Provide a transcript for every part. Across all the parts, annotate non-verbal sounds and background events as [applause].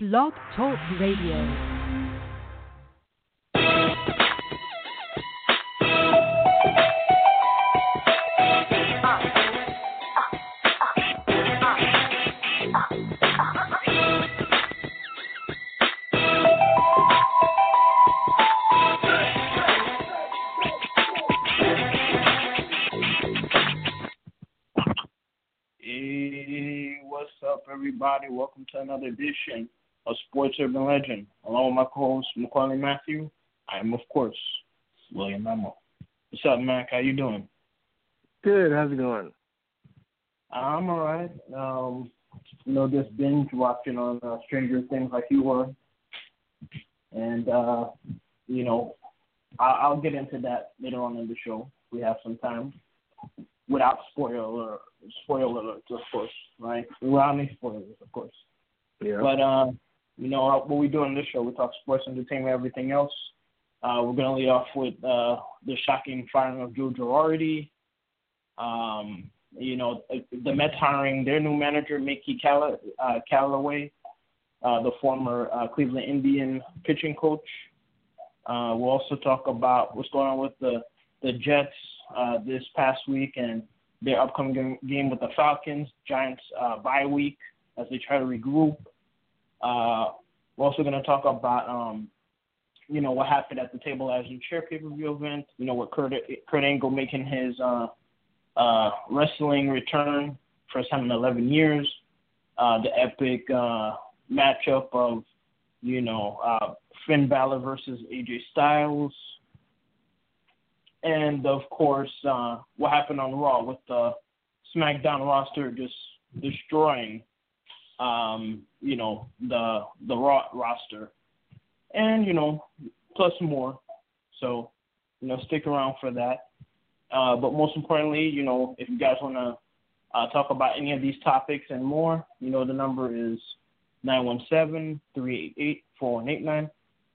Blog Talk Radio. Hey, what's up, everybody? Welcome to another edition of Sports Urban Legend. Along with my co-host, Maccorley Mathieu, I am, of course, William Rameau. What's up, Mac? How you doing? Good. How's it going? I'm all right. Um, you know, just binge watching on uh, Stranger Things like you were, and uh, you know, I- I'll get into that later on in the show. We have some time without spoiler spoiler alerts, of course, right? Without any spoilers, of course. Yeah. But uh, you know what we do on this show, we talk sports, entertainment, everything else. Uh, we're gonna lead off with uh, the shocking firing of Joe Girardi. Um, you know, the Mets hiring their new manager, Mickey Calla- uh, Callaway, uh, the former uh, Cleveland Indian pitching coach. Uh, we'll also talk about what's going on with the the Jets uh, this past week and their upcoming game- with the Falcons. Giants uh, bye week as they try to regroup. Uh, we're also going to talk about, um, you know, what happened at the Table as you Chair pay-per-view event. You know, with Kurt, Kurt Angle making his uh, uh, wrestling return, first time in 11 years. Uh, the epic uh, matchup of, you know, uh, Finn Balor versus AJ Styles. And of course, uh, what happened on Raw with the SmackDown roster just destroying um, you know, the the raw roster, and you know, plus more. So, you know, stick around for that. Uh, but most importantly, you know, if you guys want to uh, talk about any of these topics and more, you know, the number is 917-388-4189.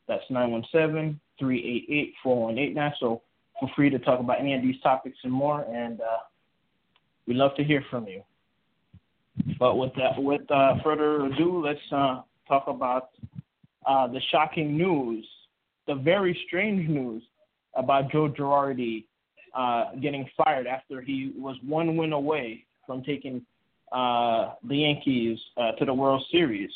That's 917-388-4189. So feel free to talk about any of these topics and more, and uh, we'd love to hear from you. But with that, with uh, further ado, let's uh, talk about uh, the shocking news, the very strange news about Joe Girardi uh, getting fired after he was one win away from taking uh, the Yankees uh, to the World Series.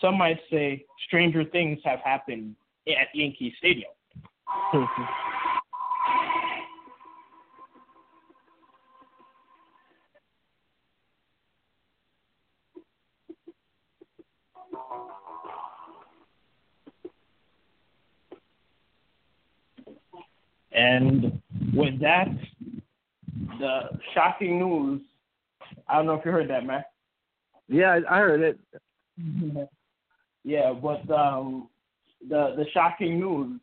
Some might say stranger things have happened at Yankee Stadium. [laughs] And with that, the shocking news. I don't know if you heard that, man. yeah, I I heard it. [laughs] yeah, but um, the the shocking news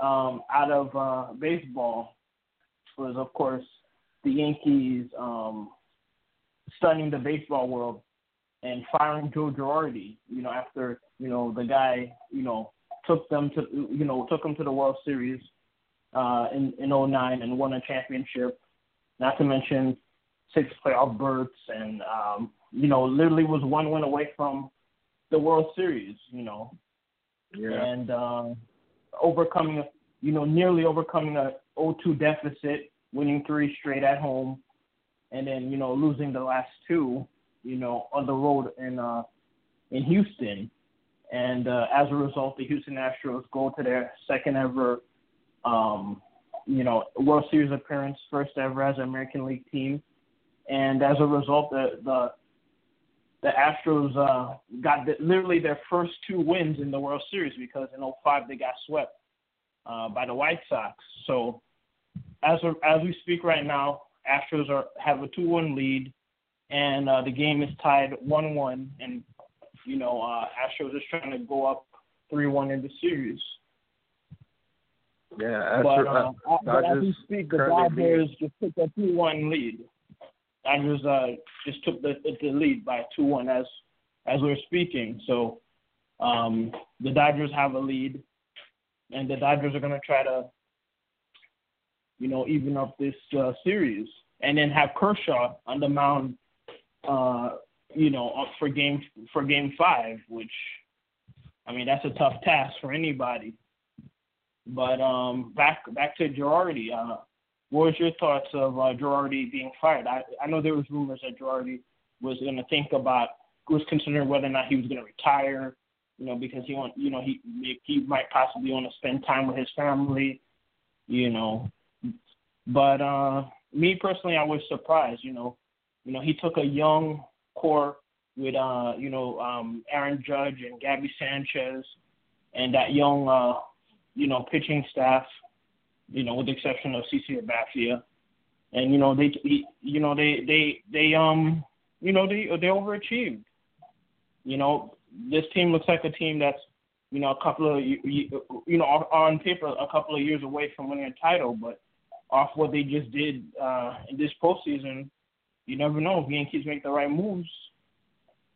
um, out of uh, baseball was, of course, the Yankees um, stunning the baseball world and firing Joe Girardi. You know, after you know the guy, you know, took them to you know took them to the World Series uh, in in 09 and won a championship. Not to mention six playoff berths and um, you know literally was one win away from the World Series. You know, Yeah. and um, overcoming a you know nearly overcoming a 0-2 deficit, winning three straight at home, and then you know losing the last two. You know on the road in uh, in Houston. And uh, as a result, the Houston Astros go to their second ever um, you know, World Series appearance, first ever as an American League team, and as a result, the the the Astros uh, got the, literally their first two wins in the World Series because in 05 they got swept uh, by the White Sox. So as of, as we speak right now, Astros are have a two one lead, and uh, the game is tied one one, and you know uh, Astros is trying to go up three one in the series. Yeah. But, uh, uh, but as we speak, the Dodgers just took a two-one lead. Dodgers uh, just took the, the lead by two-one as as we're speaking. So um, the Dodgers have a lead, and the Dodgers are going to try to, you know, even up this uh, series, and then have Kershaw on the mound, uh, you know, up for game for game five, which I mean, that's a tough task for anybody. But um, back back to Girardi. Uh, what was your thoughts of uh, Girardi being fired? I I know there was rumors that Girardi was going to think about was considering whether or not he was going to retire. You know, because he want you know he he might possibly want to spend time with his family. You know, but uh, me personally, I was surprised. You know, you know he took a young core with uh you know um Aaron Judge and Gary Sanchez and that young uh you know, pitching staff, you know, with the exception of CC Sabathia. And, you know, they, you know, they, they, they, um, you know, they, they overachieved. You know, this team looks like a team that's, you know, a couple of, you know, on paper, a couple of years away from winning a title, but off what they just did uh, in this postseason, you never know if Yankees make the right moves.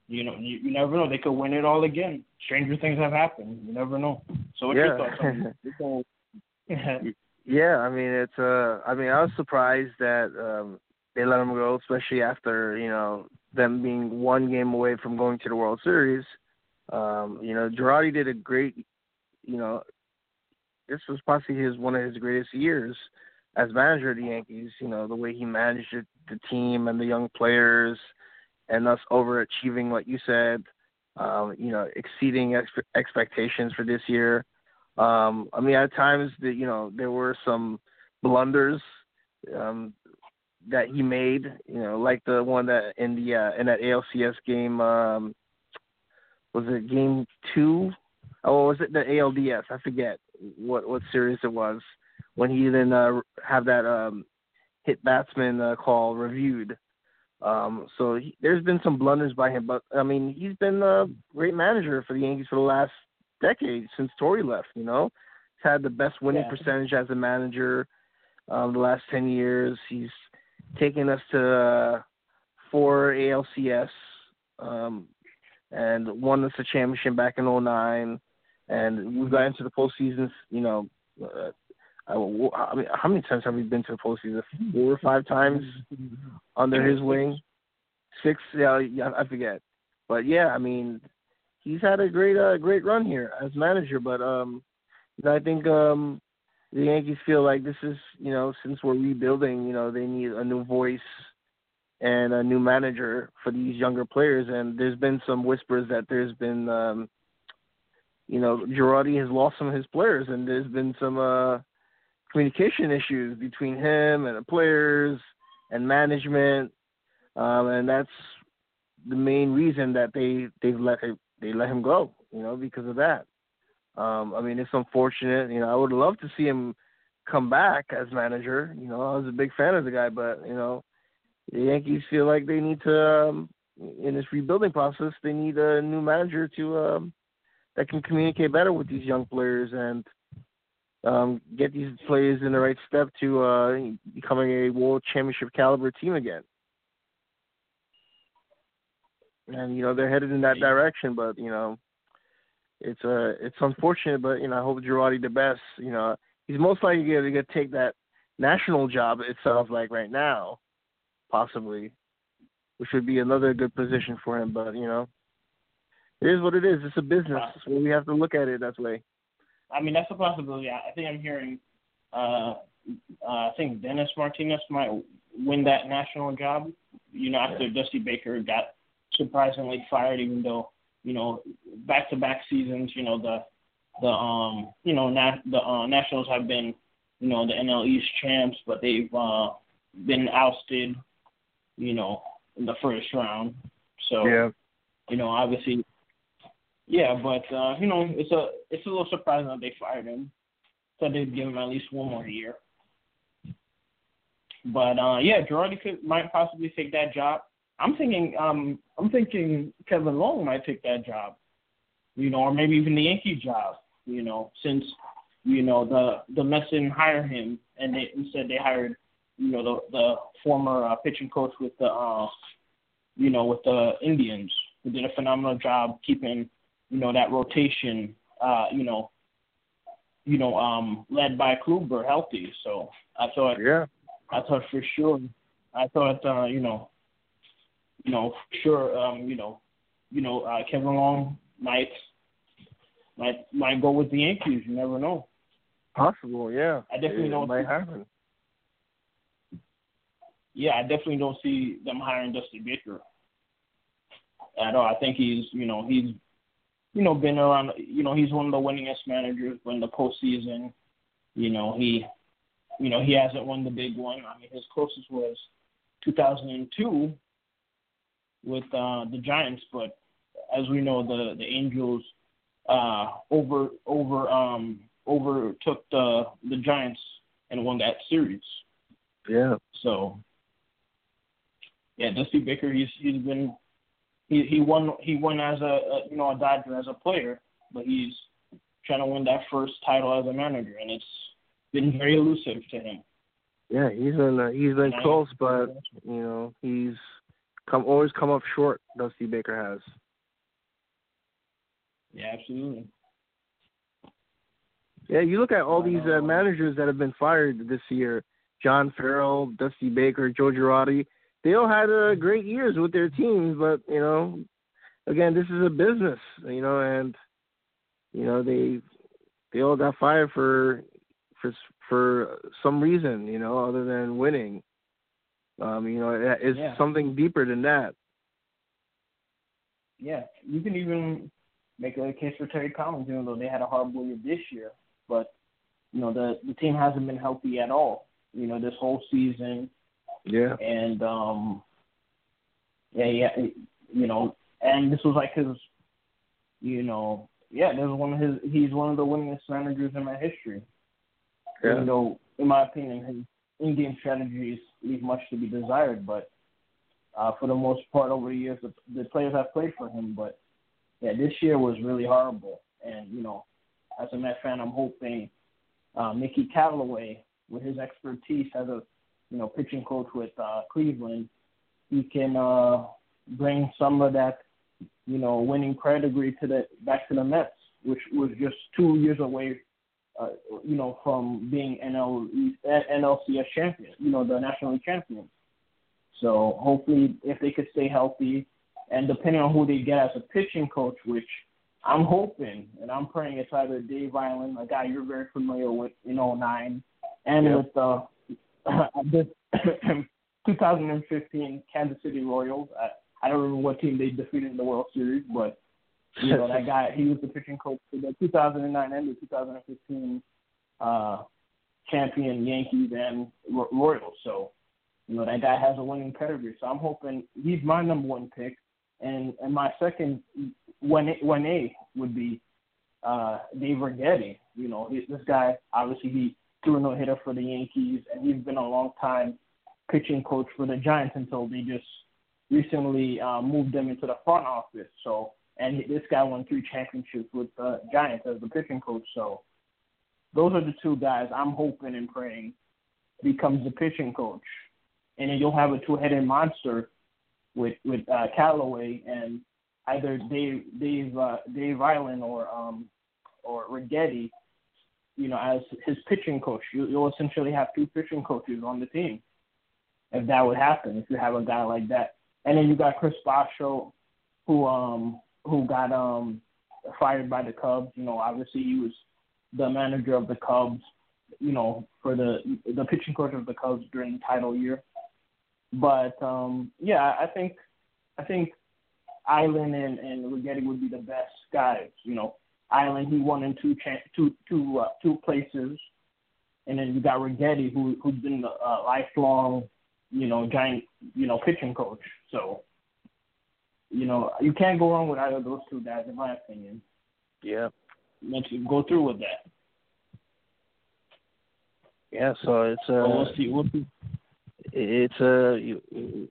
You know, you, you never know. They could win it all again. Stranger things have happened. You never know. So what's yeah. your thoughts on [laughs] yeah, I mean it's uh I mean I was surprised that um they let him go, especially after, you know, them being one game away from going to the World Series. Um, you know, Girardi did a great you know this was possibly his one of his greatest years as manager of the Yankees, you know, the way he managed the team and the young players and thus overachieving, like you said, um, you know, exceeding ex- expectations for this year. Um, I mean, at times, the, you know, there were some blunders um, that he made, you know, like the one that in the uh, in that ALCS game um, was it game two? Oh, was it the ALDS? I forget what what series it was when he didn't uh, have that um, hit batsman uh, call reviewed. Um, so he, there's been some blunders by him, but I mean he's been a great manager for the Yankees for the last decade since Torre left. You know, he's had the best winning yeah. percentage as a manager um, the last ten years. He's taken us to uh, four ALCS um, and won us a championship back in '09, and we got into the postseason. You know, uh, I, mean, how many times have we been to the postseason? Four or five times under his wing. Six, yeah, yeah, I forget. But yeah, I mean, he's had a great, uh, great run here as manager. But um, I think um, the Yankees feel like this is, you know, since we're rebuilding, you know, they need a new voice and a new manager for these younger players. And there's been some whispers that there's been, um, you know, Girardi has lost some of his players, and there's been some uh, communication issues between him and the players and management, um, and that's the main reason that they they let they let him go. You know, because of that. Um, I mean, it's unfortunate. You know, I would love to see him come back as manager. You know, I was a big fan of the guy, but you know, the Yankees feel like they need to, um, in this rebuilding process, they need a new manager to um, that can communicate better with these young players and um, get these players in the right step to uh, becoming a world championship caliber team again. And you know they're headed in that direction, but you know it's uh it's unfortunate, but you know I hope Girardi the best. You know he's most likely going to take that national job. It sounds like right now, possibly, which would be another good position for him. But you know, it is what it is. It's a business. So we have to look at it that way. I mean, that's a possibility. I think I'm hearing. Uh, uh, I think Dennis Martinez might win that national job. You know, after Dusty Baker got surprisingly fired, even though you know back-to-back seasons, you know the the um you know nat- the uh, Nationals have been you know the NL East champs, but they've uh, been ousted, you know, in the first round. So yeah. you know, obviously yeah, but uh, you know, it's a it's a little surprising that they fired him. So they'd give him at least one more year. But uh, yeah, Girardi could might possibly take that job. I'm thinking um I'm thinking Kevin Long might take that job. You know, or maybe even the Yankee job. You know, since you know the the Mets didn't hire him, and they instead they hired you know the the former uh, pitching coach with the uh you know with the Indians who did a phenomenal job keeping you know, that rotation, uh, you know, you know, um, led by Kluber healthy. So I thought, yeah, I thought for sure, I thought, uh, you know, you know, sure, um, you know, you know, uh, Kevin Long might, might might go with the Yankees. You never know. Possible, yeah. I definitely it don't might see- happen. Yeah, I definitely don't see them hiring Dusty Baker at all. I think he's, you know, he's, you know, been around. You know, he's one of the winningest managers in the postseason. You know, he, you know, he hasn't won the big one. I mean, his closest was 2002 with uh, the Giants, but as we know, the the Angels uh, over over um, overtook the the Giants and won that series. Yeah. So yeah, Dusty Baker, he's he's been he he won he won as a, a you know a Dodger as a player, but he's trying to win that first title as a manager, and it's been very elusive to him. Yeah, he's been uh, he's been close, but you know he's come always come up short. Dusty Baker has. Yeah, absolutely. Yeah, you look at all these uh, managers that have been fired this year: John Farrell, Dusty Baker, Joe Girardi. They all had uh, great years with their teams, but you know, again, this is a business, you know, and you know they they all got fired for for for some reason, you know, other than winning. Um, you know, it- it's Yeah. something deeper than that. Yeah, you can even make a case for Terry Collins, even though they had a horrible year this year. But you know, the the team hasn't been healthy at all. You know, this whole season. Yeah. and um yeah yeah you know and this was like his you know yeah this was one of his he's one of the winningest managers in my history Yeah. even though in my opinion his in-game strategies leave much to be desired but uh for the most part over the years the, the players have played for him but yeah this year was really horrible and you know as a Met fan I'm hoping uh Mickey Callaway with his expertise as a you know, pitching coach with uh, Cleveland, he can uh, bring some of that, you know, winning pedigree to the back to the Mets, which was just two years away, uh, you know, from being NL, NLCS champion, you know, the National League champion. So hopefully, if they could stay healthy, and depending on who they get as a pitching coach, which I'm hoping and I'm praying it's either Dave Eiland, a guy you're very familiar with in 09, and Yep. with uh, [coughs] the [coughs] 2015 Kansas City Royals. I, I don't remember what team they defeated in the World Series, but you know that guy. He was the pitching coach for the 2009 and the 2015 uh, champion Yankees and Ro- Royals. So you know that guy has a winning pedigree. So I'm hoping he's my number one pick, and and my second one one A would be uh, Dave Righetti. You know he, this guy obviously he threw a no hitter for the Yankees, and he's been a long time pitching coach for the Giants until they just recently uh, moved them into the front office. So, and this guy won three championships with the Giants as the pitching coach. So, those are the two guys I'm hoping and praying becomes the pitching coach, and then you'll have a two-headed monster with with uh, Callaway and either Dave Dave uh, Dave Eiland or um or Righetti you know, as his pitching coach. You, you'll essentially have two pitching coaches on the team if that would happen. If you have a guy like that, and then you got Chris Bosio, who um who got um fired by the Cubs. You know, obviously he was the manager of the Cubs. You know, for the the pitching coach of the Cubs during the title year. But um yeah, I think I think Eiland and and Righetti would be the best guys. You know, Eiland, he won in two cha- two two uh, two places, and then you got Righetti, who who's been a uh, lifelong, you know, giant, you know, pitching coach. So, you know, you can't go wrong with either of those two guys, in my opinion. Yeah. Let's go through with that. Yeah. So it's uh, But we'll see. We'll see. it's a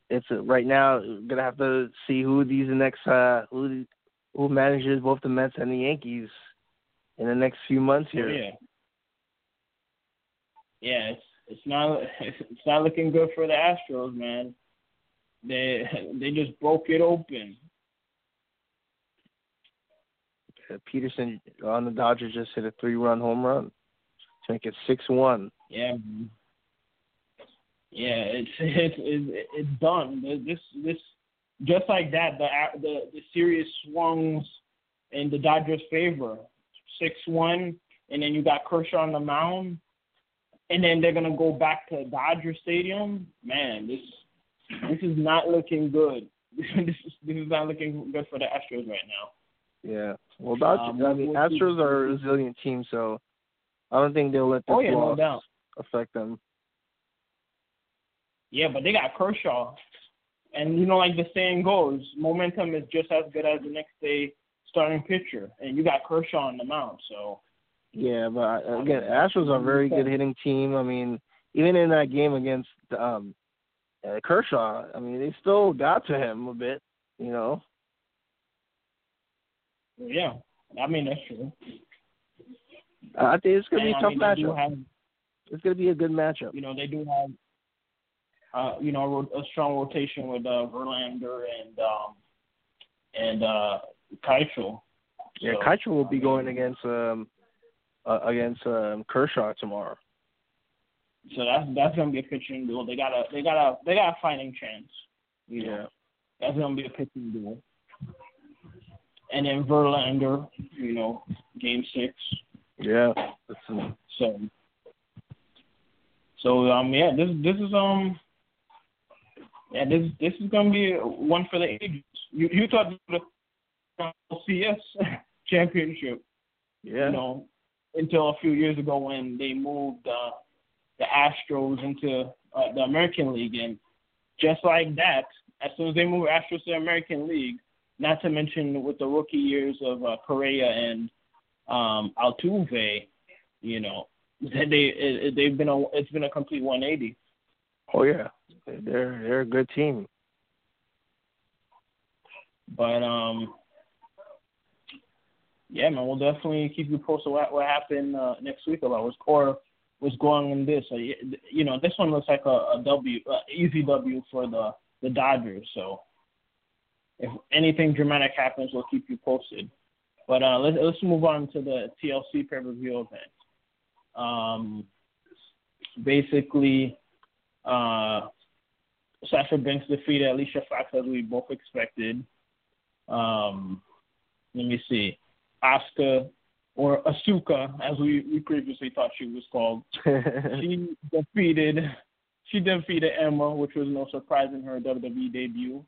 it's a, right now we're gonna have to see who these next uh who who manages both the Mets and the Yankees in the next few months here. yeah. Yeah, it's it's not [laughs] it's not looking good for the Astros, man. They [laughs] they just broke it open. Uh, Pederson on the Dodgers just hit a three-run home run to make it six-one. Yeah. Yeah, it's [laughs] it's it's, it's done. This this just like that, the the the series swung in the Dodgers' favor six one, and then you got Kershaw on the mound, and then they're gonna go back to Dodger Stadium. Man, this this is not looking good. [laughs] this is this is not looking good for the Astros right now. Yeah. Well, Dodgers. Um, I mean. Astros are a resilient team, so I don't think they'll let this Oh yeah, no loss doubt. affect them. Yeah, but they got Kershaw, and you know, like the saying goes, momentum is just as good as the next day starting pitcher, and you got Kershaw on the mound. So Yeah, but again, Astros are a very good hitting team. I mean, even in that game against um uh, Kershaw, I mean, they still got to him a bit. You know. yeah, I mean that's true. I think it's gonna be And, a I tough mean, matchup. have, It's gonna be a good matchup. you know, they do have, uh, you know, a, a strong rotation with uh, Verlander and um and uh. Yeah, So, will be going against um uh, against um, Kershaw tomorrow. So that's that's gonna be a pitching duel. They got a they got a they got a fighting chance. You know. Yeah. That's gonna be a pitching duel. And then Verlander, you know, game six. Yeah. That's, So so um yeah, this this is um yeah, this this is gonna be one for the ages. You you thought the CS [laughs] championship, yeah. you know, until a few years ago when they moved uh the Astros into uh, the American League and just like that, as soon as they moved Astros to the American League, not to mention with the rookie years of uh, Correa and um, Altuve, you know, [laughs] they it, they've been a it's been a complete 180. Oh yeah. They're they're a good team. But um, yeah, man, we'll definitely keep you posted what what happened uh, next week about what's or what's going on in this. Uh, you know, this one looks like a, a W, uh, easy W for the the Dodgers. So if anything dramatic happens, we'll keep you posted. But uh, let's let's move on to the TLC pay per view event. Um, basically, uh, Sasha Banks defeated Alicia Fox as we both expected. Um, let me see, Asuka or Asuka, as we, we previously thought she was called. [laughs] she defeated she defeated Emma, which was no surprise in her WWE debut.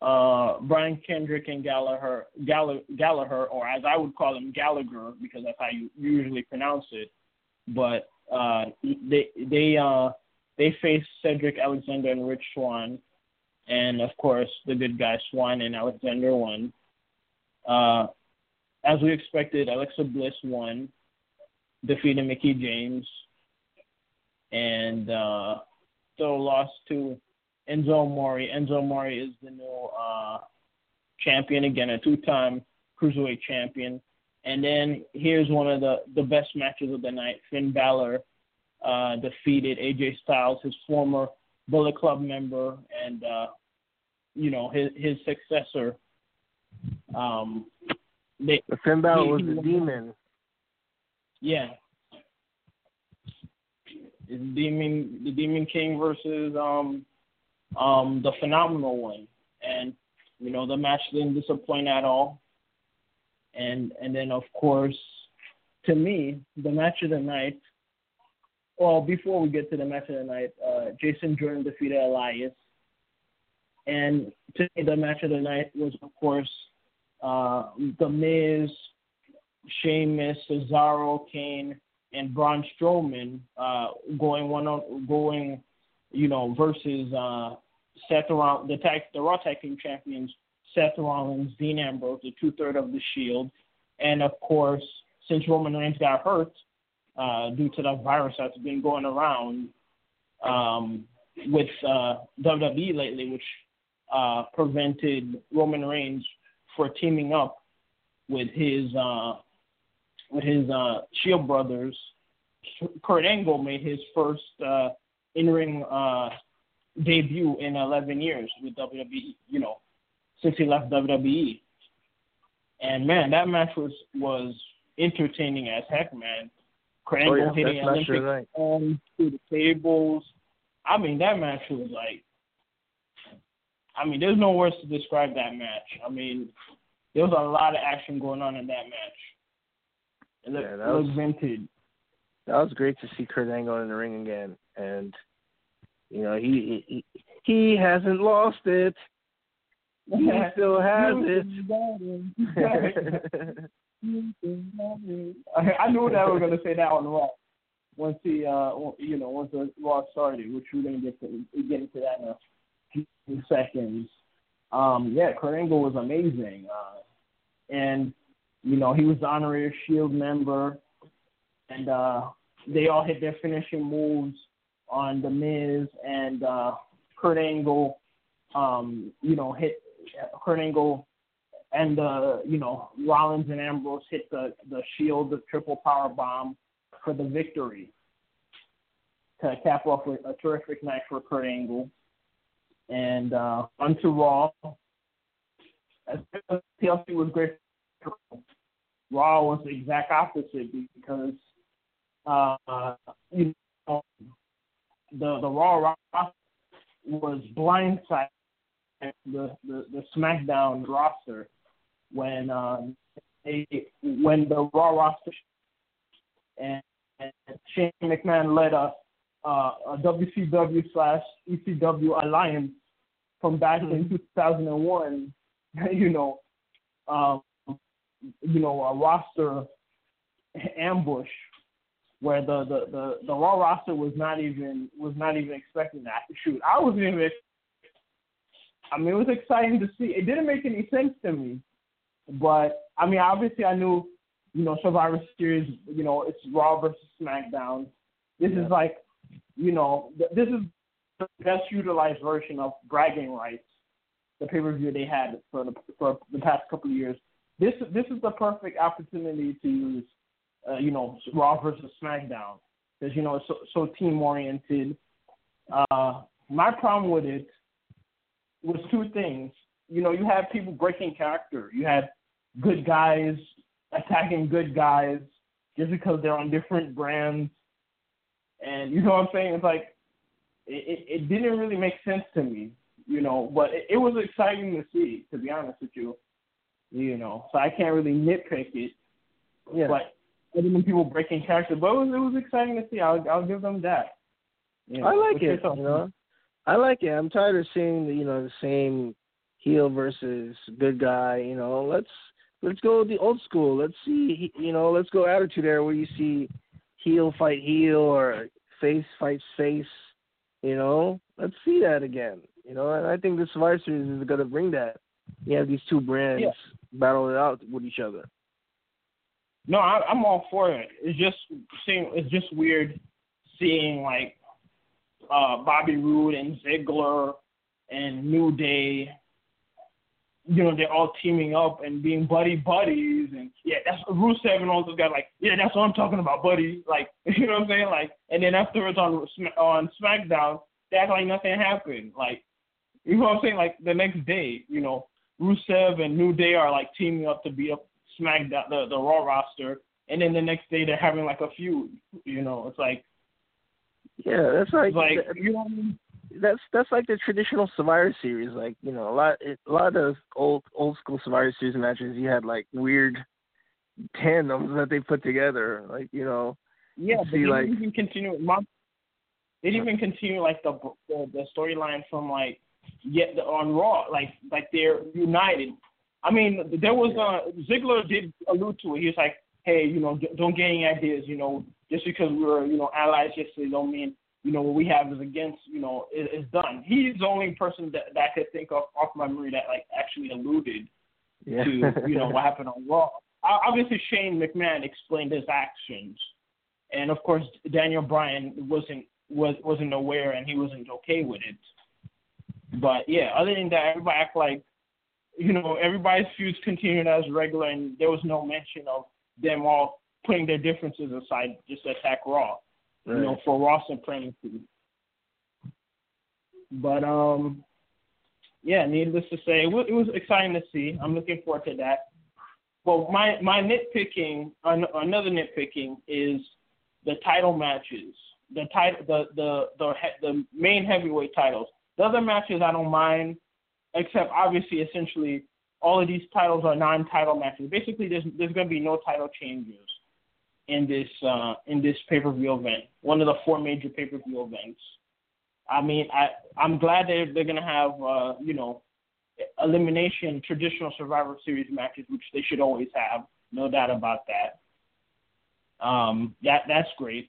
Uh, Brian Kendrick and Gallagher, Gall- Gallagher, or as I would call him, Gallagher, because that's how you usually pronounce it. But uh, they they uh, they faced Cedric Alexander and Rich Swann, and of course the good guy Swann and Alexander won. Uh, as we expected, Alexa Bliss won, defeating Mickie James, and uh, still lost to Enzo Amore. Enzo Amore is the new uh, champion again, a two-time cruiserweight champion. And then here's one of the the best matches of the night: Finn Balor uh, defeated AJ Styles, his former Bullet Club member, and uh, you know his his successor. Um, they, the Finn Balor was the demon. yeah. It's Demon the Demon King versus um um the phenomenal one. And you know, the match didn't disappoint at all. And and then of course to me, the match of the night well, before we get to the match of the night, uh, Jason Jordan defeated Elias. And today the match of the night was, of course, uh, The Miz, Sheamus, Cesaro, Kane, and Braun Strowman uh, going one on going, you know, versus uh, Seth Rollins, the tag, the Raw Tag Team Champions, Seth Rollins, Dean Ambrose, the two third of the Shield, and of course, since Roman Reigns got hurt uh, due to the virus that's been going around um, with uh, WWE lately, which uh, prevented Roman Reigns for teaming up with his uh, with his uh, Shield brothers. Kurt Angle made his first uh, in-ring uh, debut in 11 years with WWE. You know, since he left WWE. And man, that match was was entertaining as heck, man. Kurt Oh, yeah, hitting best match of the Olympic night. arms um, through the tables. I mean, that match was like. I mean, there's no words to describe that match. I mean, there was a lot of action going on in that match. It looked, Yeah, that it looked was- vintage. that was great to see Kurt Angle in the ring again, and you know he he he hasn't lost it. He [laughs] still has it. [laughs] I knew that we were gonna say that on Raw once he, uh, you know, once the Raw started, which we're gonna get to get into that in a few seconds. Um, yeah, Kurt Angle was amazing, uh, and you know he was the honorary Shield member, and uh, they all hit their finishing moves on the Miz and uh, Kurt Angle. Um, you know, hit Kurt Angle and uh, you know Rollins and Ambrose hit the the Shield, the triple power bomb for the victory to cap off a, a terrific night for Kurt Angle. And uh, onto Raw. As TLC was great. Raw was the exact opposite because uh, you know the the Raw roster was blindsided the, the the SmackDown roster when uh, they when the Raw roster and, and Shane McMahon led a uh, a WCW slash ECW alliance from back in 2001. [laughs] You know, um, you know a roster ambush where the, the, the, the Raw roster was not even was not even expecting that. Shoot, I wasn't even I mean, it was exciting to see. It didn't make any sense to me, but I mean, obviously, I knew, you know, Survivor Series. You know, it's Raw versus SmackDown. This Yeah. is like, you know, th- this is the best utilized version of bragging rights, the pay per view they had for the for the past couple of years. This this is the perfect opportunity to use, uh, you know, Raw versus SmackDown because you know it's so, so team oriented. Uh, my problem with it was two things. You know, you have people breaking character. You had good guys attacking good guys just because they're on different brands. And you know what I'm saying? It's like it, it, it didn't really make sense to me, you know, but it, it was exciting to see, to be honest with you. You know, so I can't really nitpick it. Yeah. But other than people breaking character, but it was it was exciting to see. I'll I'll give them that. You know, I like it. You know, I like it. I'm tired of seeing the you know the same heel versus good guy. You know, let's let's go the old school. Let's see. You know, let's go attitude era where you see heel fight heel or face fights face. You know, let's see that again. You know, and I think the Survivor Series is going to bring that. You have these two brands Yeah. battle it out with each other. No, I, I'm all for it. It's just seeing. It's just weird seeing like uh, Bobby Roode and Ziggler and New Day. You know, they're all teaming up and being buddy buddies, and yeah, that's Rusev and all those guys. Like, yeah, that's what I'm talking about, buddy. Like, [laughs] you know what I'm saying? Like, and then afterwards on on SmackDown, they act like nothing happened. Like, you know what I'm saying? Like the next day, you know, Rusev and New Day are like teaming up to beat up SmackDown, the the Raw roster, and then the next day they're having like a feud. You know, it's like Yeah, that's like, like you know what I mean? That's that's like the traditional Survivor Series. Like you know, a lot a lot of old old school Survivor Series matches. You had like weird tandems that they put together. Like you know, Yeah, see, they like- didn't even continue. Mon- they didn't even continue like the the, the storyline from like yet the, on Raw. Like like they're united. I mean, there was uh Ziggler did allude to it. He was like, hey, you know, don't get any ideas. You know, just because we were you know allies yesterday don't mean you know what we have is against you know is, is done. He's the only person that that I could think of off my memory that like actually alluded yeah, to you know what happened on Raw. Obviously, Shane McMahon explained his actions, and of course, Daniel Bryan wasn't was wasn't aware and he wasn't okay with it. But yeah, other than that, everybody act like you know everybody's feuds continued as regular, and there was no mention of them all putting their differences aside just to attack Raw. You know, Right. for Raw supremacy. But um, yeah, needless to say, it was, it was exciting to see. I'm looking forward to that. Well, my my nitpicking, an, another nitpicking is the title matches, the title, the the the the main heavyweight titles. The other matches I don't mind, except obviously, essentially, all of these titles are non-title matches. Basically, there's there's going to be no title changes. In this uh, in this pay per view event, one of the four major pay per view events. I mean, I I'm glad that they're gonna have uh, you know elimination traditional Survivor Series matches, which they should always have, no doubt about that. Um, that that's great.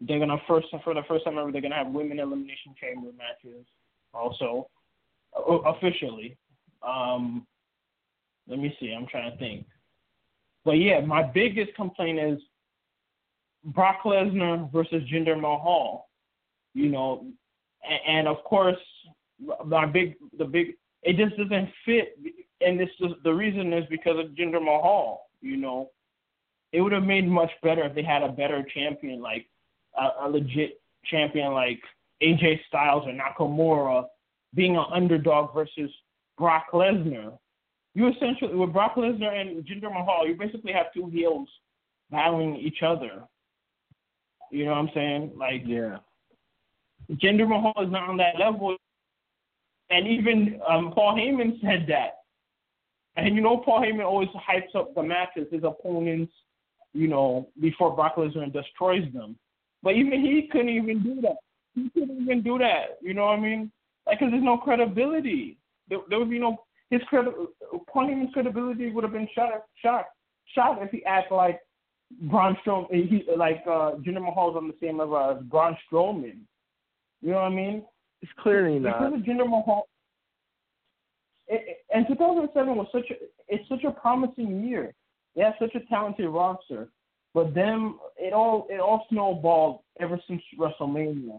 They're gonna first for the first time ever they're gonna have women elimination chamber matches also officially. Um, let me see. I'm trying to think. But yeah, my biggest complaint is Brock Lesnar versus Jinder Mahal. You know, and, and of course, my big the big it just doesn't fit, and this is the reason is because of Jinder Mahal. You know, it would have made much better if they had a better champion, like a, a legit champion like AJ Styles or Nakamura, being an underdog versus Brock Lesnar. You essentially with Brock Lesnar and Jinder Mahal, you basically have two heels battling each other. You know what I'm saying? Like yeah. Jinder Mahal is not on that level. And even um, Paul Heyman said that. And you know, Paul Heyman always hypes up the matches, his opponents, you know, before Brock Lesnar destroys them. But even he couldn't even do that. He couldn't even do that. You know what I mean? Like, cause there's no credibility. There, there would be no his credi- Paul Heyman's credibility would have been shot, shot, shot if he acted like Braun Strowman, he like uh, Jinder Mahal's on the same level as Braun Strowman. You know what I mean? It's clearly not. Because of Jinder Mahal. It, it, and 2007 was such a it's such a promising year. They had such a talented roster, but them it all it all snowballed ever since WrestleMania.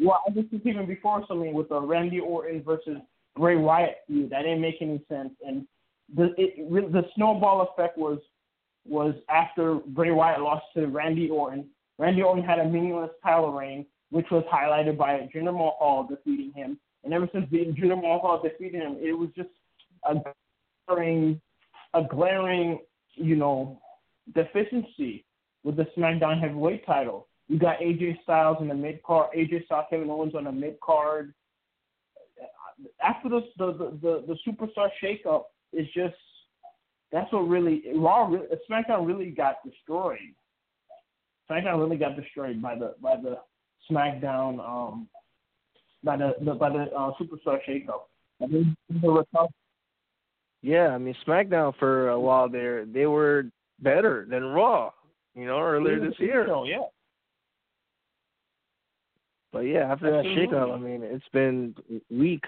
Well, I just even before WrestleMania with the Randy Orton versus Bray Wyatt feud. That didn't make any sense, and the it, the snowball effect was was after Bray Wyatt lost to Randy Orton. Randy Orton had a meaningless title reign which was highlighted by Jinder Mahal defeating him. And ever since Jinder Mahal defeated him, it was just a glaring, a glaring, you know, deficiency with the SmackDown Heavyweight title. You got AJ Styles in the mid card, AJ Styles, Kevin Owens on the mid card. After the the the, the superstar shakeup, it's just that's what really Raw, SmackDown really got destroyed. SmackDown really got destroyed by the by the SmackDown um, by the, the by the uh, Superstar Shakeup. Yeah, I mean SmackDown for a while there they were better than Raw, you know, earlier this year. Show, yeah. But yeah, after Absolutely. that shakeup, I mean, it's been weak.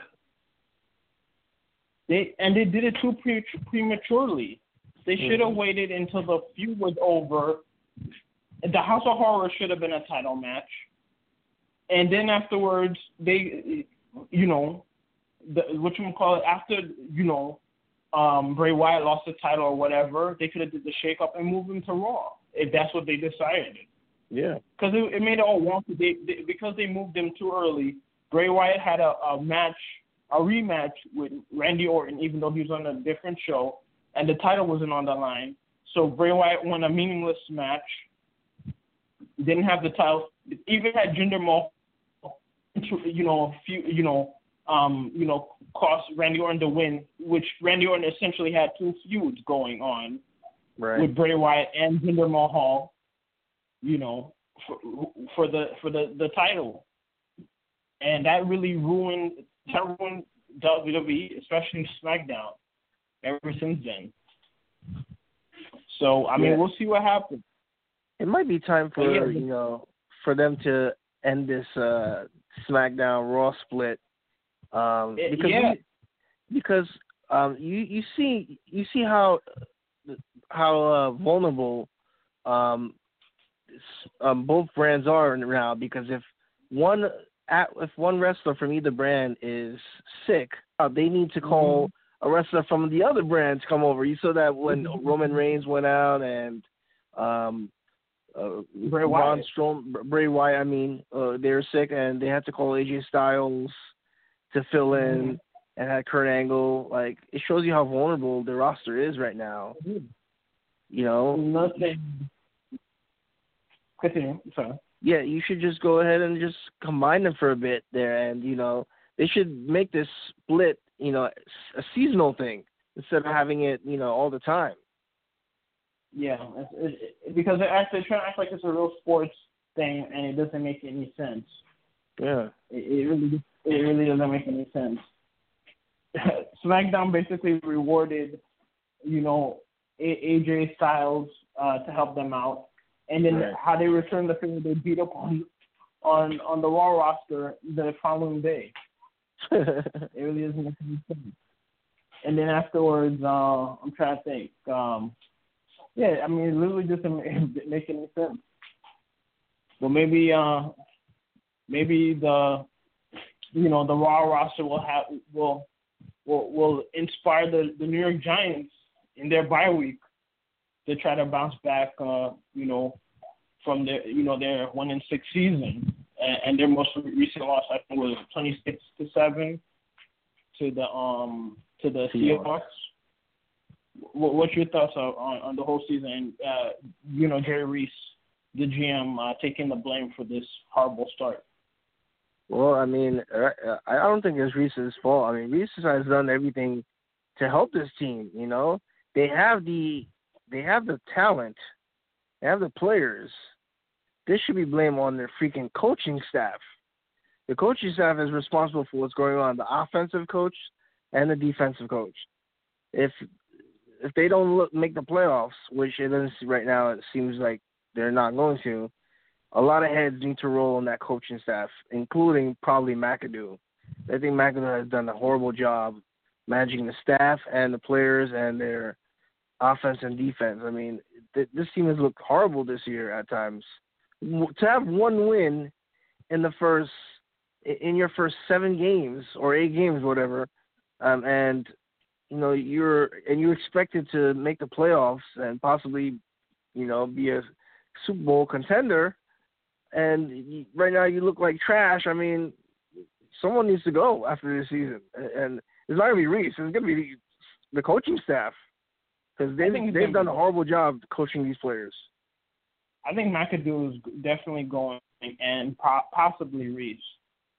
They and they did it too pre- prematurely. They should have mm-hmm. waited until the feud was over. The House of Horror should have been a title match and then afterwards they, you know, the, what you call it after you know, um, Bray Wyatt lost the title or whatever, they could have did the shake up and moved him to Raw if that's what they decided. Yeah, because it, it made it all wonky. They, they because they moved him too early. Bray Wyatt had a, a match, a rematch with Randy Orton, even though he was on a different show, and the title wasn't on the line. So Bray Wyatt won a meaningless match. Didn't have the title. Even had Jinder Mahal you know, few, you know, um, you know, cost Randy Orton the win, which Randy Orton essentially had two feuds going on right. with Bray Wyatt and Jinder Mahal, you know, for, for the for the the title, and that really ruined ruined WWE, especially SmackDown, ever since then. So I mean, yeah. we'll see what happens. It might be time for yeah. you know for them to end this uh SmackDown Raw split. Um, because yeah. we, because um, you you see you see how how uh, vulnerable um, um, both brands are now. Because if one if one wrestler from either brand is sick, uh, they need to call mm-hmm. a wrestler from the other brand to come over. You saw that when mm-hmm. Roman Reigns went out and um, uh, Bray Wyatt. Strom, Bray Wyatt. I mean, uh, they were sick and they had to call AJ Styles to fill in, mm-hmm. and had Kurt Angle. Like it shows you how vulnerable the roster is right now. Mm-hmm. You know, nothing. Continue. Sorry. Yeah, you should just go ahead and just combine them for a bit there, and you know they should make this split, you know, a seasonal thing instead of having it, you know, all the time. Yeah, it's, it, it, because they're actually trying to act like it's a real sports thing, and it doesn't make any sense. Yeah, it, it really it really doesn't make any sense. [laughs] SmackDown basically rewarded, you know, AJ Styles uh, to help them out, and then right. how they returned the favor, they beat up on on on the Raw roster the following day. [laughs] it really doesn't make any sense. And then afterwards, uh, I'm trying to think. Um, yeah, I mean, it literally [laughs] doesn't make any sense. But maybe, uh, maybe the, you know, the Raw roster will have will will will inspire the the New York Giants in their bye week to try to bounce back. Uh, you know, from their you know their one in six season and, and their most recent loss I think was twenty six to seven to the um to the Seahawks. What, what's your thoughts on, on, the whole season? And uh, you know, Jerry Reese, the GM, uh, taking the blame for this horrible start. Well, I mean, uh, I don't think it's Reese's fault. I mean, Reese has done everything to help this team. You know, they have the they have the talent, they have the players. This should be blamed on their freaking coaching staff. The coaching staff is responsible for what's going on. The offensive coach and the defensive coach. If if they don't look make the playoffs, which it is right now, it seems like they're not going to. A lot of heads need to roll on that coaching staff, including probably McAdoo. I think McAdoo has done a horrible job managing the staff and the players and their offense and defense. I mean, th- this team has looked horrible this year at times. To have one win in the first in your first seven games or eight games, whatever, um, and you know you're and you're expected to make the playoffs and possibly, you know, be a Super Bowl contender, and right now you look like trash. I mean, someone needs to go after this season, and it's not gonna be Reese. It's gonna be the coaching staff because they've they've done a horrible job coaching these players. I think McAdoo is definitely going, and possibly Reese.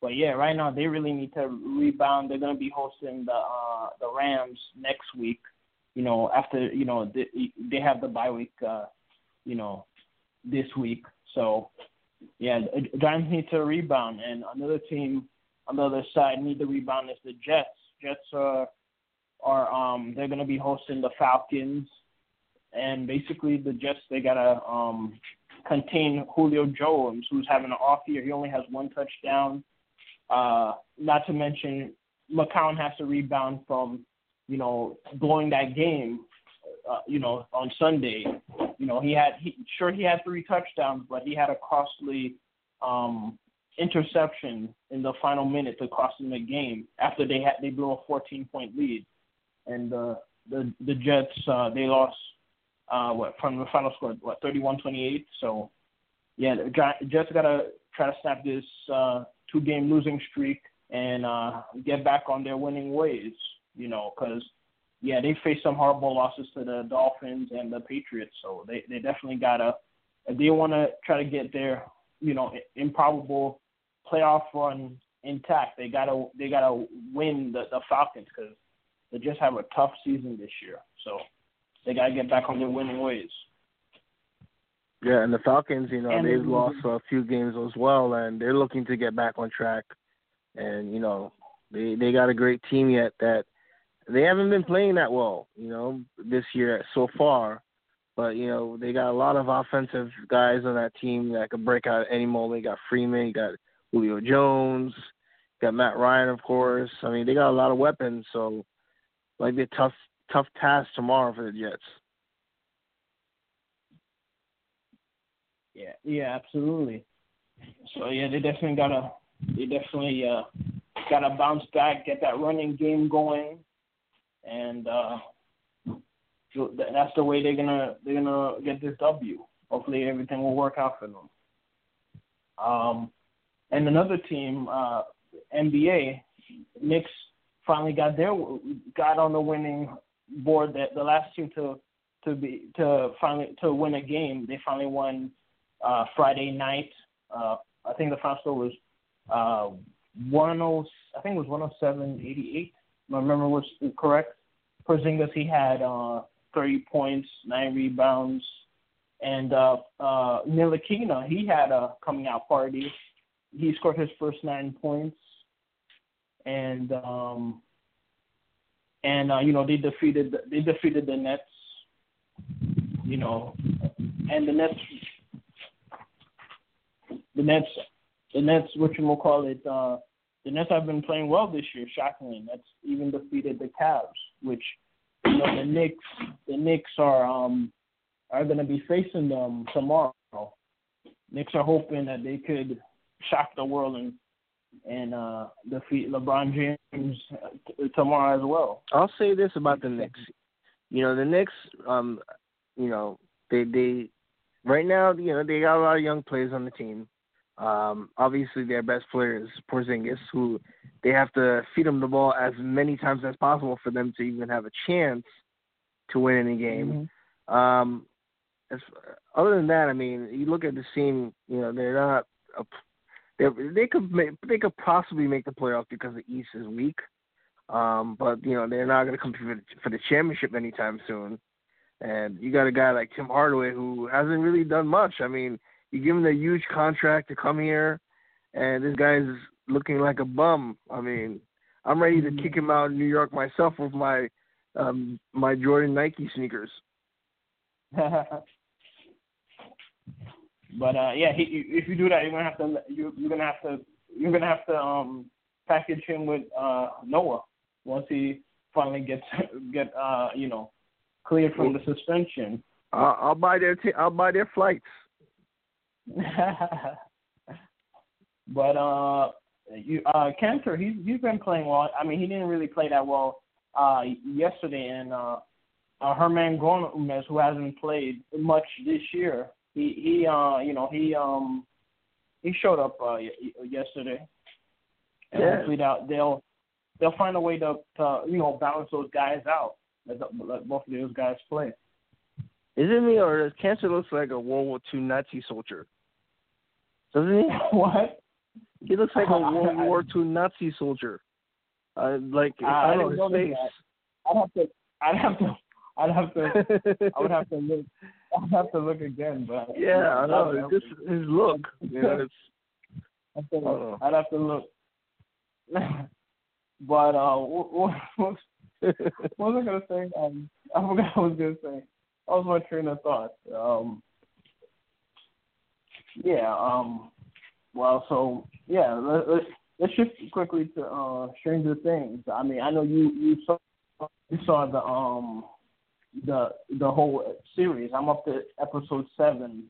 But yeah, right now they really need to rebound. They're going to be hosting the uh, the Rams next week. You know, after you know they, they have the bye week. Uh, you know, this week. So yeah, Giants need to rebound, and another team on the other side need to rebound is the Jets. Jets are are um they're going to be hosting the Falcons, and basically the Jets they gotta um contain Julio Jones, who's having an off year. He only has one touchdown. Uh, not to mention, McCown has to rebound from, you know, blowing that game, uh, you know, on Sunday. You know, he had, he, sure, he had three touchdowns, but he had a costly um, interception in the final minute to cost him the game after they had they blew a 14 point lead, and uh, the the Jets uh, they lost uh, what from the final score what 31-28. So yeah, the Jets gotta try to snap this uh, two game losing streak and uh, get back on their winning ways. You know, because yeah, they faced some horrible losses to the Dolphins and the Patriots, so they they definitely gotta if they want to try to get their you know improbable playoff run intact, they gotta they gotta win the the Falcons because they just have a tough season this year. So they gotta get back on their winning ways. Yeah, and the Falcons, you know, and they've lost a few games as well, and they're looking to get back on track. And you know, they they got a great team yet that they haven't been playing that well, you know, this year so far. But you know, they got a lot of offensive guys on that team that could break out any moment. You got Freeman, you got Julio Jones, you got Matt Ryan, of course. I mean, they got a lot of weapons, so might be a tough tough task tomorrow for the Jets. Yeah, yeah, absolutely. So yeah, they definitely gotta they definitely uh gotta bounce back, get that running game going, and uh that's the way they're gonna they're gonna get this W. Hopefully everything will work out for them. Um, and another team, uh, NBA, Knicks finally got their got on the winning board. That the last team to to be to finally to win a game, they finally won uh, Friday night. Uh, I think the final score was uh, 10. I think it was 107 88. My memory was correct. Porzingis he had uh, 30 points, nine rebounds, and uh, uh, Ntilikina, he had a coming out party. He scored his first nine points, and um, and uh, you know they defeated they defeated the Nets. You know, and the Nets, the Nets, the Nets, which we'll call it, uh, the Nets have been playing well this year. Shockingly, Nets even defeated the Cavs, which you know the Knicks, the Knicks are um are going to be facing them tomorrow. Knicks are hoping that they could shock the world and and uh, defeat LeBron James tomorrow as well. I'll say this about the Knicks. You know, the Knicks, um, you know, they they right now, you know, they got a lot of young players on the team. Um, obviously, their best player is Porzingis, who they have to feed him the ball as many times as possible for them to even have a chance to win any game. Mm-hmm. Um, as, other than that, I mean, you look at the team. You know, they're not. A, they could make, they could possibly make the playoffs because the East is weak. Um, but you know they're not going to compete for the, for the championship anytime soon. And you got a guy like Tim Hardaway who hasn't really done much. I mean, you give him a huge contract to come here, and this guy's looking like a bum. I mean, I'm ready to kick him out in New York myself with my um my Jordan Nike sneakers. [laughs] But uh, yeah, he, if you do that, you're gonna have to you, you're gonna have to you're gonna have to um, package him with uh, Noah once he finally gets [laughs] get uh, you know cleared from the suspension. Uh, I'll buy their t- I'll buy their flights. [laughs] but uh, you uh, Kanter, he's he's been playing well. I mean, he didn't really play that well uh, yesterday, and uh, uh, Hernangomez, who hasn't played much this year, he he uh you know he um he showed up uh yesterday. And yeah. hopefully they'll they'll they'll find a way to, to you know balance those guys out. Let, let both of those guys play. Is it me or does Kanter looks like a World War II Nazi soldier? Doesn't he? [laughs] what? He looks like a [laughs] World War II Nazi soldier. Uh, like uh, I don't know his face. I'd have to. I'd have to. I'd have to. [laughs] I would have to look. I'll have to look again, but yeah, I know. It's just his look. You know, it's. I'd have to, I'd have to look. [laughs] but uh, what, what, [laughs] what, was I gonna say? Um, I forgot what I was gonna say. I was my train of thought. Um, yeah. Um. Well, so yeah. Let, let's let's shift quickly to uh, Stranger Things. I mean, I know you you saw you saw the um the the whole series. I'm up to episode seven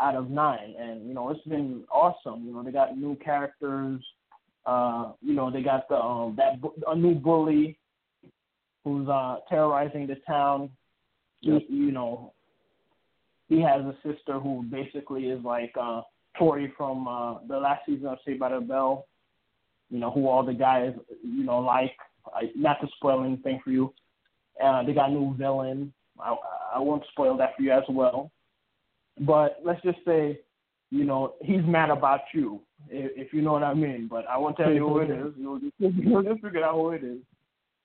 out of nine, and you know it's been awesome. You know they got new characters. Uh, you know they got the um, that a new bully who's uh, terrorizing the town. Yep. He, you know he has a sister who basically is like uh, Tori from uh, the last season of Saved by the Bell. You know who all the guys you know like. I, not to spoil anything for you, uh, they got a new villain. I, I won't spoil that for you as well. But let's just say, you know, he's mad about you, if, if you know what I mean. But I won't tell you who it is. You'll just, [laughs] you'll just figure out who it is.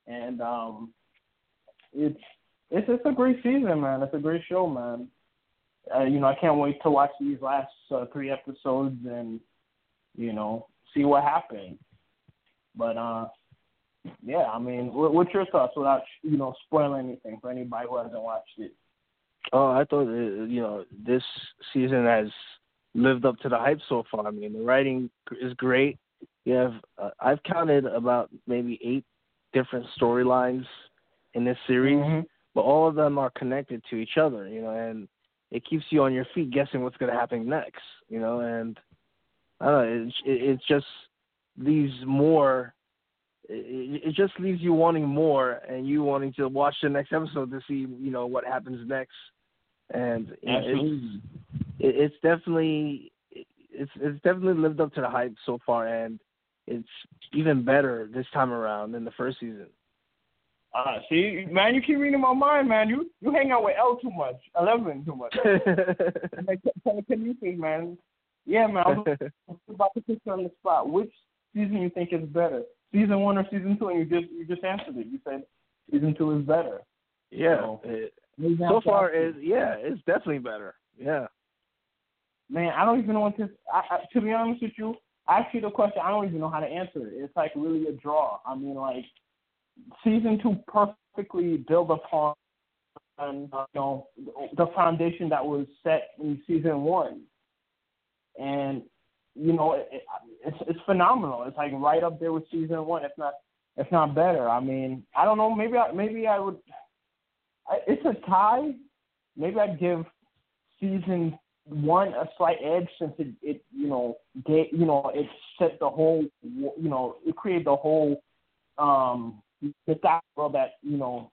And um, it's it's it's a great season, man. It's a great show, man. Uh, you know, I can't wait to watch these last uh, three episodes and you know see what happens. But uh, yeah, I mean, what's your thoughts without you know spoiling anything for anybody who hasn't watched it? Oh, I thought uh, you know this season has lived up to the hype so far. I mean, the writing is great. You have uh, I've counted about maybe eight different storylines in this series, mm-hmm. but all of them are connected to each other. You know, and it keeps you on your feet guessing what's going to happen next. You know, and I don't know. It, it, it just leaves more it, it just leaves you wanting more and you wanting to watch the next episode to see you know what happens next and it's, it's definitely it's it's definitely lived up to the hype so far and it's even better this time around than the first season uh, see, man, you keep reading my mind, man. You you hang out with El too much, Eleven too much. [laughs] can you think, man? Yeah, man. I'm [laughs] about to put you on the spot. Which season you think is better? Season one or season two, and you just you just answered it. You said season two is better. Yeah, so. it, so far is yeah, it's definitely better. Yeah. Man, I don't even know what this. I, I, to be honest with you, I actually the question I don't even know how to answer it. It's like really a draw. I mean, like season two perfectly built upon and you know the foundation that was set in season one, and you know it, it's it's phenomenal. It's like right up there with season one, if not if not better. I mean, I don't know. Maybe I maybe I would. I, it's a tie. Maybe I'd give season one a slight edge since it, it you know get you know it set the whole you know it created the whole um the world that you know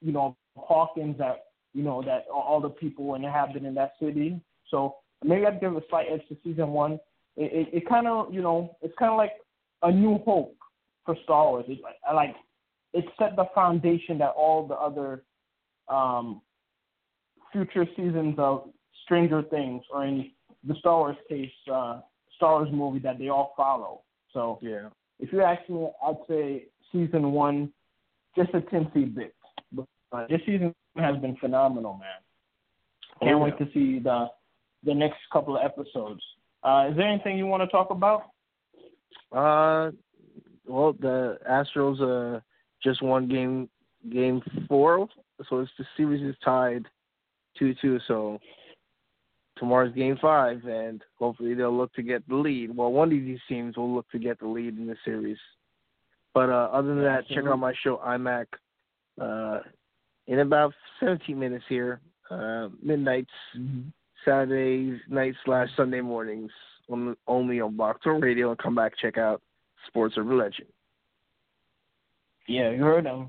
you know Hawkins that you know that all the people and have been in that city. So maybe I'd give a slight edge to season one. It it, it kind of you know it's kind of like a new hope for Star Wars. It, like it set the foundation that all the other um future seasons of Stranger Things or in the Star Wars case, uh, Star Wars movie that they all follow. So yeah, if you ask me, I'd say season one, just a teensy bit. But uh, this season has been phenomenal, man. Can't oh, yeah. wait to see the the next couple of episodes. Uh, is there anything you want to talk about? Uh, well, the Astros uh just won game game four, so it's the series is tied two two. So tomorrow's game five, and hopefully they'll look to get the lead. Well, one of these teams will look to get the lead in the series. But uh, other than that, check out my show IMAC uh, in about 17 minutes here, uh, midnights, mm-hmm. Saturday night slash Sunday mornings, on, only on Blog Talk Radio. And come back check out Sports Urban Legend. Yeah, you heard him.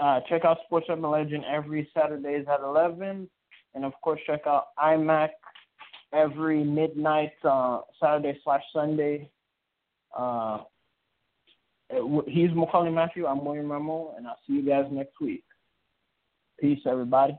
Uh, check out Sports Urban Legend every Saturdays at 11. And of course, check out IMAC every midnight uh, Saturday slash Sunday. Uh, he's Maccorley Mathieu. I'm William Rameau, and I'll see you guys next week. Peace, everybody.